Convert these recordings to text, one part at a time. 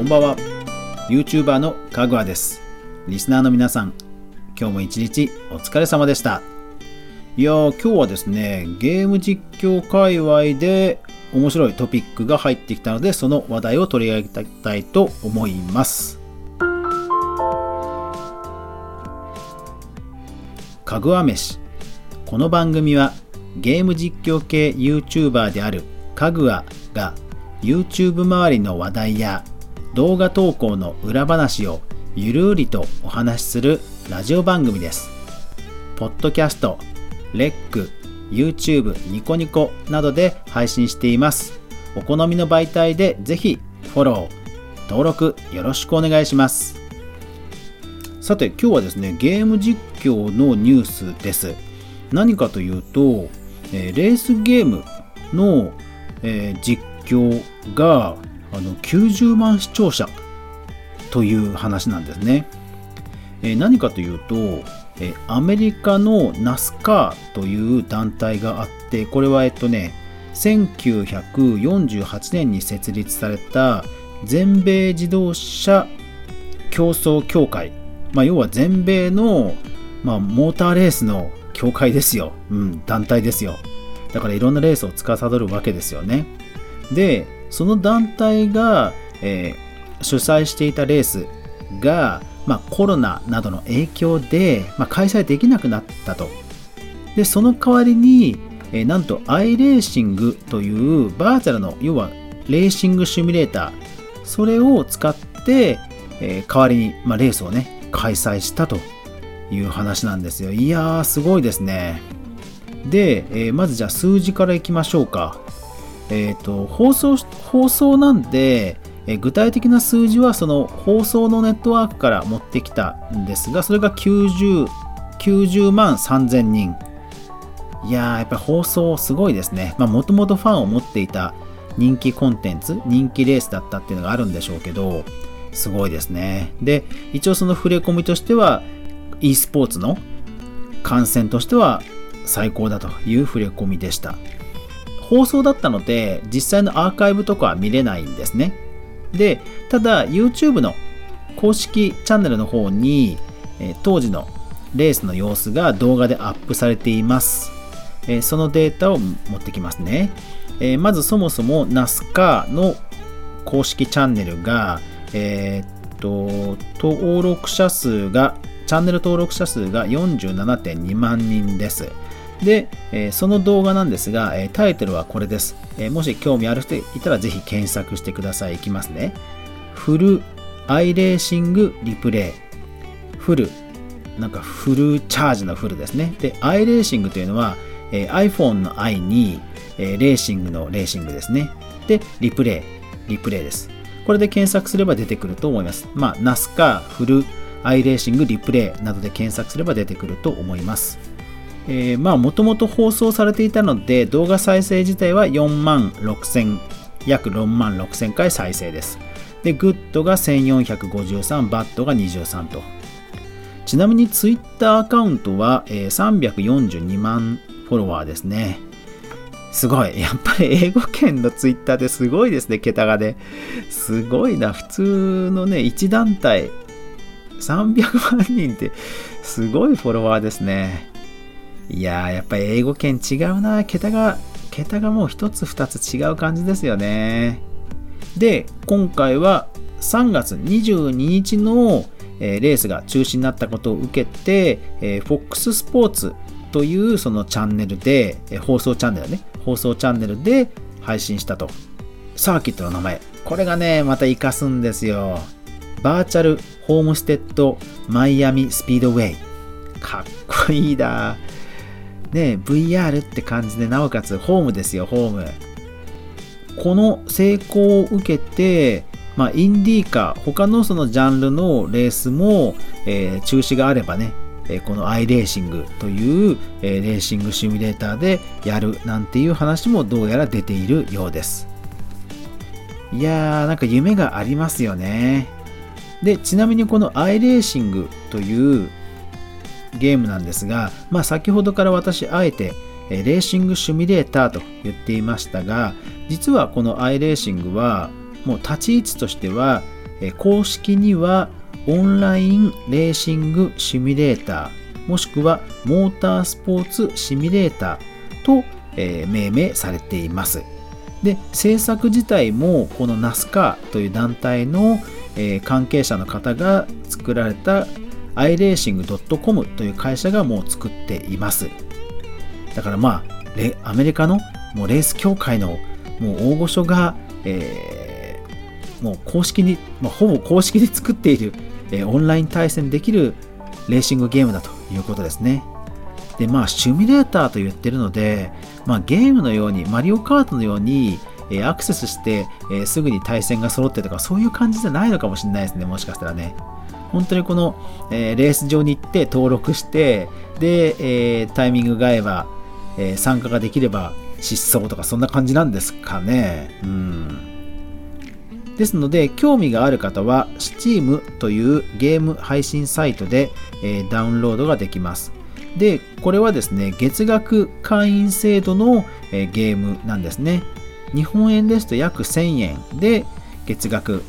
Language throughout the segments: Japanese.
こんばんは。YouTuber のかぐわです。リスナーの皆さん今日も一日お疲れ様でした。いやー今日はですねゲーム実況界隈で面白いトピックが入ってきたのでその話題を取り上げたいと思います。かぐわ飯。この番組はゲーム実況系 YouTuber であるかぐわが YouTube 周りの話題や動画投稿の裏話をゆるりとお話しするラジオ番組です。ポッドキャスト、レック、YouTube、ニコニコなどで配信しています。お好みの媒体でぜひフォロー、登録よろしくお願いします。さて今日はですね、ゲーム実況のニュースです。何かというと、えレースゲームの、え実況があの90万視聴者という話なんですね。え何かというと、えアメリカの NASCAR という団体があってこれはえっとね1948年に設立された全米自動車競争協会、まあ、要は全米の、まあ、モーターレースの協会ですよ、うん、団体ですよ。だからいろんなレースを司るわけですよね。でその団体が、えー、主催していたレースが、まあ、コロナなどの影響で、まあ、開催できなくなったと。でその代わりに、えー、なんとアイレーシングというバーチャルの要はレーシングシミュレーター。それを使って、えー、代わりに、まあ、レースをね開催したという話なんですよ。いやーすごいですね。で、えー、まずじゃあ数字からいきましょうか。え、ー、と、放送、放送なんで、え具体的な数字はその放送のネットワークから持ってきたんですが、それが90、90万3000人。いやー、やっぱり放送すごいですね。もともとファンを持っていた人気コンテンツ、人気レースだったっていうのがあるんでしょうけど、すごいですね。で、一応その触れ込みとしては、e スポーツの観戦としては最高だという触れ込みでした。放送だったので、実際のアーカイブとかは見れないんですね。で、ただ YouTube の公式チャンネルの方に、え当時のレースの様子が動画でアップされています。えそのデータを持ってきますね。えまずそもそも NASCAR の公式チャンネルが、えー、っと、登録者数が、チャンネル登録者数が47.2万人です。で、えその動画なんですが、えタイトルはこれです、えもし興味ある人いたらぜひ検索してください。いきますね。フルアイレーシングリプレイ。フル、なんかフルチャージのフルですね。で、アイレーシングというのは、え iPhone の i に、えレーシングのレーシングですね。で、リプレイ、リプレイです。これで検索すれば出てくると思います。まあ、NASCAR、フル、アイレーシング、リプレイなどで検索すれば出てくると思います。えー、まあもともと放送されていたので動画再生自体は4万6000約4万6000回再生ですでグッドが1453バッドが23とちなみにツイッターアカウントは、えー、342万フォロワーですねすごい。やっぱり英語圏のツイッターですごいですね、桁がね。すごいな。普通のね、1団体300万人ってすごいフォロワーですね。いやー、やっぱり英語圏違うな。桁が、桁がもう一つ二つ違う感じですよね。で、今回は3月22日の、え、レースが中止になったことを受けて、えー、FOX スポーツというそのチャンネルで、え、放送チャンネルね、放送チャンネルで配信したと。サーキットの名前。これがね、また活かすんですよ。バーチャルホームステッドマイアミスピードウェイ。かっこいいだ。ね、VR って感じで、なおかつホームですよ、ホーム。この成功を受けて、まあ、インディーカー、他のそのジャンルのレースも、えー、中止があればね、え、このアイレーシングという、え、レーシングシミュレーターでやるなんていう話もどうやら出ているようです。いやー、なんか夢がありますよね。で、ちなみにこのアイレーシングというゲームなんですが、まあ、先ほどから私あえてレーシングシミュレーターと言っていましたが実はこのアイレーシングはもう立ち位置としては公式にはオンラインレーシングシミュレーターもしくはモータースポーツシミュレーターと、命名されています。で制作自体もこの NASCAR という団体の、関係者の方が作られた iRacing.com という会社がもう作っています。だからまあアメリカのもうレース協会のもう大御所が、えー、もう公式に、まあ、ほぼ公式で作っている、えー、オンライン対戦できるレーシングゲームだということですね。でまあシミュレーターと言ってるので、まあ、ゲームのようにマリオカートのようにえアクセスして、えすぐに対戦が揃ってとかそういう感じじゃないのかもしれないですねもしかしたらね。本当にこの、えレース場に行って登録してで、えタイミングが合えば、え参加ができれば失踪とかそんな感じなんですかね。うん。ですので興味がある方は Steam というゲーム配信サイトで、えダウンロードができます。でこれはですね月額会員制度の、えゲームなんですね。日本円ですと約1000円で月額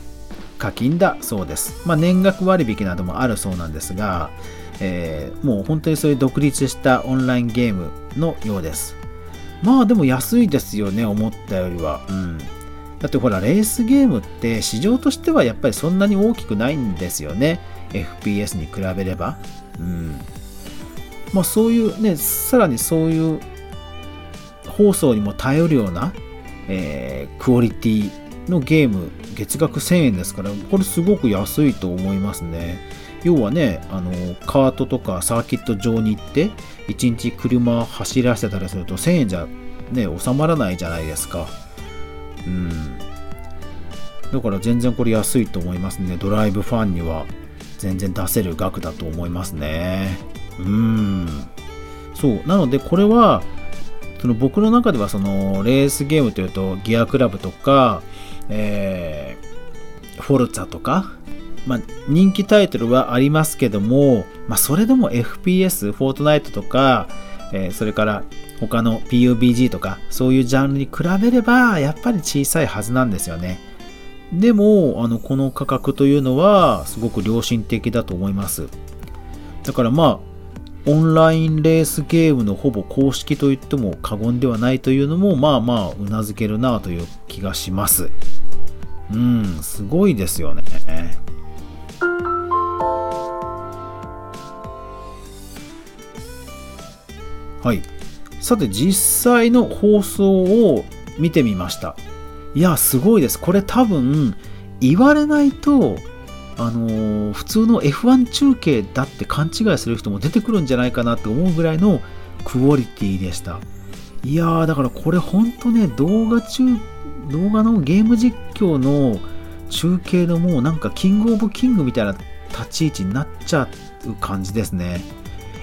課金だそうです。まあ、年額割引などもあるそうなんですが、えー、もう本当にそういう独立したオンラインゲームのようです。まあでも安いですよね、思ったよりは。うん。だってほら、レースゲームって市場としてはやっぱりそんなに大きくないんですよね。FPS に比べれば。うん。まあそういうね、さらにそういう放送にも頼るようなえー、クオリティのゲーム月額1000円ですからこれすごく安いと思いますね。要はねあのカートとかサーキット場に行って1日車走らせたりすると1000円じゃね収まらないじゃないですか。うん。だから全然これ安いと思いますね。ドライブファンには全然出せる額だと思いますね。うん。そう。なのでこれはその僕の中ではそのレースゲームというとギアクラブとか、えー、フォルツァとか、まあ、人気タイトルはありますけども、まあ、それでも FPS、フォートナイトとか、えー、それから他の PUBG とかそういうジャンルに比べればやっぱり小さいはずなんですよね。でもあのこの価格というのはすごく良心的だと思います。だからまあオンラインレースゲームのほぼ公式と言っても過言ではないというのもまあまあうなずけるなという気がしますうんすごいですよね。はい。さて実際の放送を見てみました。いやすごいです。これ多分言われないとあのー、普通の F1 中継だって勘違いする人も出てくるんじゃないかなって思うぐらいのクオリティでした。いやー、だからこれほんとね、動画中、動画のゲーム実況の中継のもうなんかキングオブキングみたいな立ち位置になっちゃう感じですね。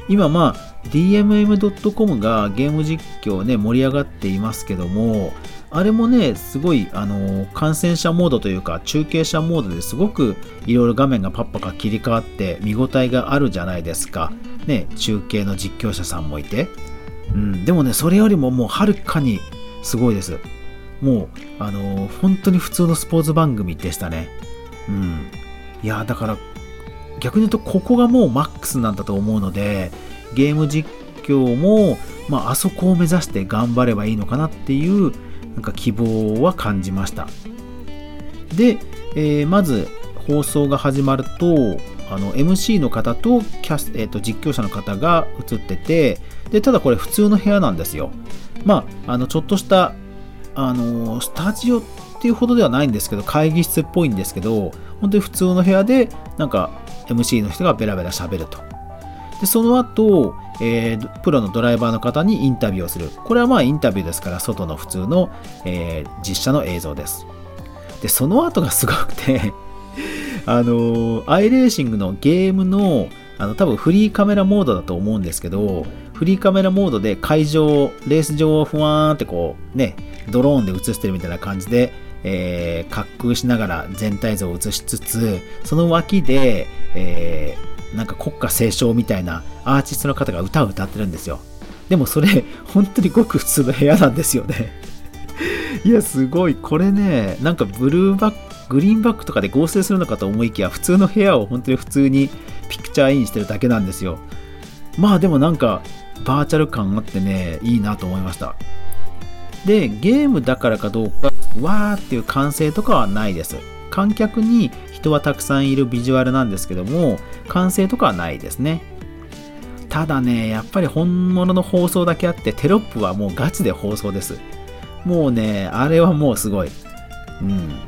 今まあ DMM.com がゲーム実況ね盛り上がっていますけどもあれもね、すごい、あの、感染者モードというか、中継者モードですごくいろいろ画面がパッパカ切り替わって見応えがあるじゃないですか。ね、中継の実況者さんもいて。うん、でもね、それよりももうはるかにすごいです。もう、あの、本当に普通のスポーツ番組でしたね。うん。いや、だから、逆に言うと、ここがもうマックスなんだと思うので、ゲーム実況も、まあ、あそこを目指して頑張ればいいのかなっていうなんか希望は感じましたで、えー、まず放送が始まるとあの MC の方とキャス、えーと、実況者の方が映っててでただこれ普通の部屋なんですよまああのちょっとしたあのスタジオっていうほどではないんですけど会議室っぽいんですけど本当に普通の部屋でなんか MC の人がベラベラ喋るとでその後えー、プロのドライバーの方にインタビューをする。これはまあインタビューですから、外の普通の、えー、実写の映像です。で、その後がすごくて あのー、アイレーシングのゲームの、あの、多分フリーカメラモードだと思うんですけど、フリーカメラモードで会場を、レース場をふわーんってこう、ね、ドローンで映してるみたいな感じで、えー、滑空しながら全体像を映しつつ、その脇で、えー、なんか国歌斉唱みたいなアーティストの方が歌を歌ってるんですよ。でもそれ、本当にごく普通の部屋なんですよね。いや、すごい。これね、なんかブルーバックグリーンバックとかで合成するのかと思いきや普通の部屋を本当に普通にピクチャーインしてるだけなんですよまあでもなんかバーチャル感あってねいいなと思いました。でゲームだからかどうかわーっていう完成とかはないです。観客に人はたくさんいるビジュアルなんですけども完成とかはないですね。ただねやっぱり本物の放送だけあってテロップはもうガチで放送です。もうねあれはもうすごい。うん。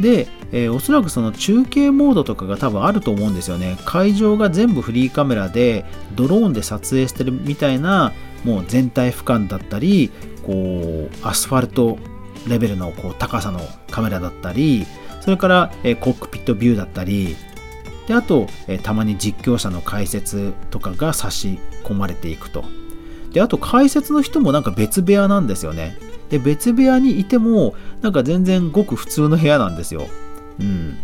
で、えー、おそらくその中継モードとかが多分あると思うんですよね。会場が全部フリーカメラでドローンで撮影してるみたいなもう全体俯瞰だったりこうアスファルトレベルのこう高さのカメラだったりそれから、えー、コックピットビューだったりであと、えー、たまに実況者の解説とかが差し込まれていくと。であと解説の人もなんか別部屋なんですよね。で別部屋にいてもなんか全然ごく普通の部屋なんですようん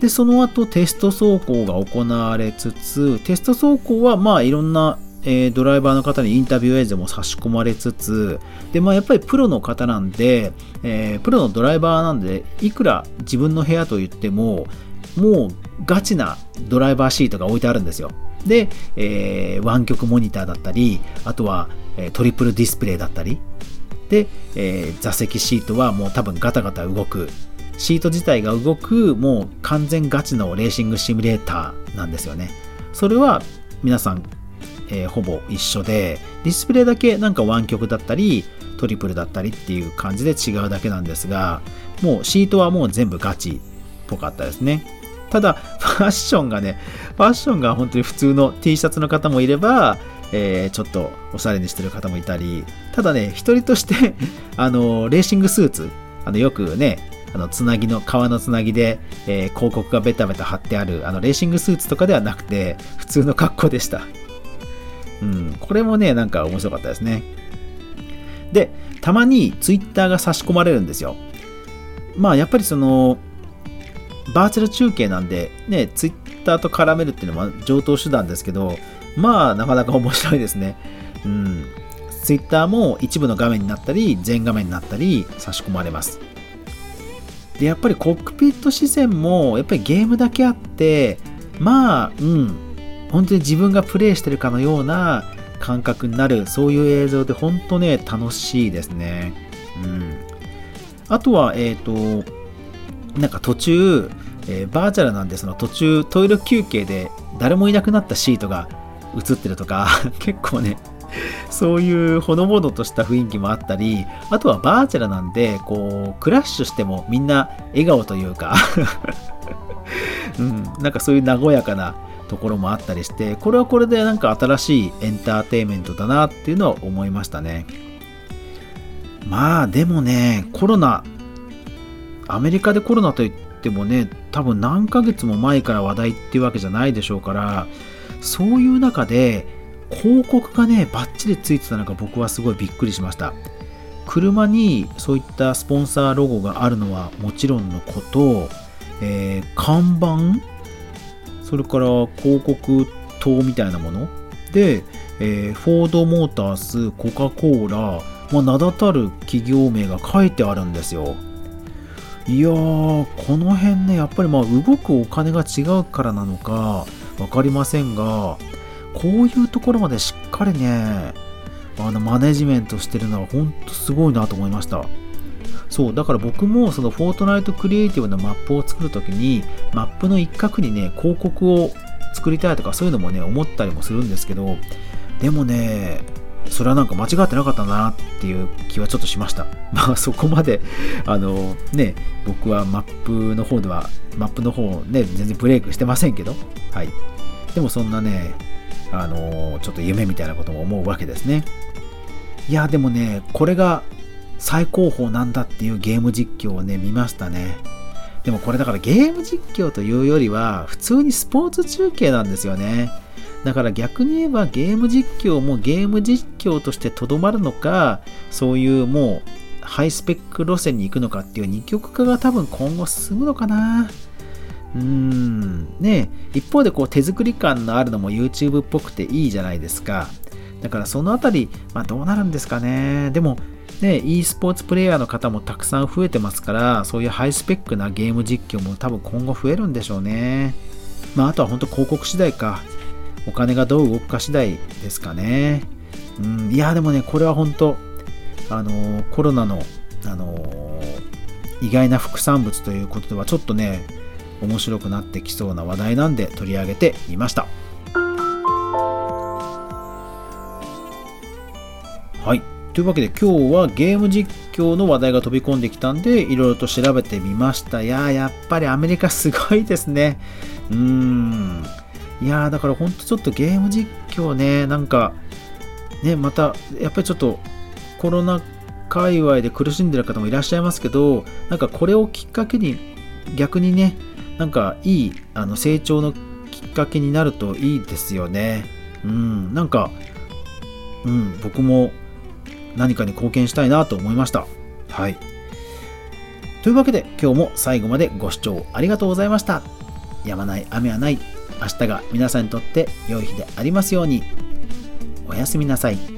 でその後テスト走行が行われつつテスト走行はまあいろんなえー、ドライバーの方にインタビュー映像も差し込まれつつ、で、まあ、やっぱりプロの方なんで、えー、プロのドライバーなんで、いくら自分の部屋といっても、もうガチなドライバーシートが置いてあるんですよ。で、えー、湾曲モニターだったり、あとは、えトリプルディスプレイだったり、で、え座席シートはもう多分ガタガタ動くシート自体が動くもう完全ガチのレーシングシミュレーターなんですよね。それは皆さんえー、ほぼ一緒で、ディスプレイだけなんか湾曲だったり、トリプルだったりっていう感じで違うだけなんですが、もうシートはもう全部ガチっぽかったですね。ただ、ファッションがね、ファッションが本当に普通の T シャツの方もいれば、えー、ちょっとおしゃれにしてる方もいたり、ただね、一人として あの、レーシングスーツ、あの、よくね、あの、つなぎの、革のつなぎで、えー、広告がベタベタ貼ってある、あの、レーシングスーツとかではなくて、普通の格好でした。うん、これもね、なんか面白かったですね。で、たまにツイッターが差し込まれるんですよ。まあ、やっぱりその、バーチャル中継なんで、ね、ツイッターと絡めるっていうのは上等手段ですけど、まあ、なかなか面白いですね。うん。ツイッターも一部の画面になったり、全画面になったり、差し込まれます。で、やっぱりコックピット視線も、やっぱりゲームだけあって、まあ、うん、本当に自分がプレイしてるかのような感覚になるそういう映像で本当ね楽しいですねうんあとはえっ、ー、となんか途中、えー、バーチャルなんでその途中トイレ休憩で誰もいなくなったシートが映ってるとか 結構ねそういうほのぼのとした雰囲気もあったり、あとはバーチャルなんで、こう、クラッシュしてもみんな笑顔というか うん、なんかそういう和やかなところもあったりして、これはこれでなんか新しいエンターテインメントだなっていうのは思いましたね。まあでもね、コロナ、アメリカでコロナといってもね、多分何ヶ月も前から話題っていうわけじゃないでしょうから、そういう中で広告がね、バッチリついてたのが僕はすごいびっくりしました。車にそういったスポンサーロゴがあるのはもちろんのこと、えー、看板それから広告塔みたいなもので、えー、フォードモータース、コカ・コーラ、まあ、名だたる企業名が書いてあるんですよ。いやー、この辺ね、やっぱりまあ動くお金が違うからなのか分かりませんが、こういうところまでしっかりね、あのマネジメントしてるのは本当すごいなと思いました。そう、だから僕もそのフォートナイトクリエイティブのマップを作るときに、マップの一角にね、広告を作りたいとかそういうのもね、思ったりもするんですけど、でもね、それはなんか間違ってなかったんだなっていう気はちょっとしました。まあそこまで、あのね、僕はマップの方では、マップの方ね、全然ブレイクしてませんけど、はい。でもそんなね、あのちょっと夢みたいなことも思うわけですね。いや、でもね、これが最高峰なんだっていうゲーム実況をね、見ましたね。でもこれだからゲーム実況というよりは、普通にスポーツ中継なんですよね。だから逆に言えばゲーム実況もゲーム実況としてとどまるのか、そういうもうハイスペック路線に行くのかっていう二極化が多分今後進むのかな。うーん。ね一方でこう手作り感のあるのも YouTube っぽくていいじゃないですか。だからそのあたり、まあ、どうなるんですかね。でも、ね、e スポーツプレイヤーの方もたくさん増えてますから、そういうハイスペックなゲーム実況も多分今後増えるんでしょうね。まあ、あとは本当広告次第か。お金がどう動くか次第ですかね。うん、いや、でもね、これは本当、あの、コロナの、あの、意外な副産物ということでは、ちょっとね、面白くなってきそうな話題なんで取り上げてみました。はい。というわけで今日はゲーム実況の話題が飛び込んできたんで、いろいろと調べてみました。いややっぱりアメリカすごいですね。うーん。いやだからほんとちょっとゲーム実況ね、なんか、ね、また、やっぱりちょっとコロナ界隈で苦しんでる方もいらっしゃいますけど、なんかこれをきっかけに逆にね、なんかいいあの成長のきっかけになるといいですよね。うん、なんか、うん、僕も何かに貢献したいなと思いました。はい。というわけで今日も最後までご視聴ありがとうございました。やまない雨はない。明日が皆さんにとって良い日でありますように。おやすみなさい。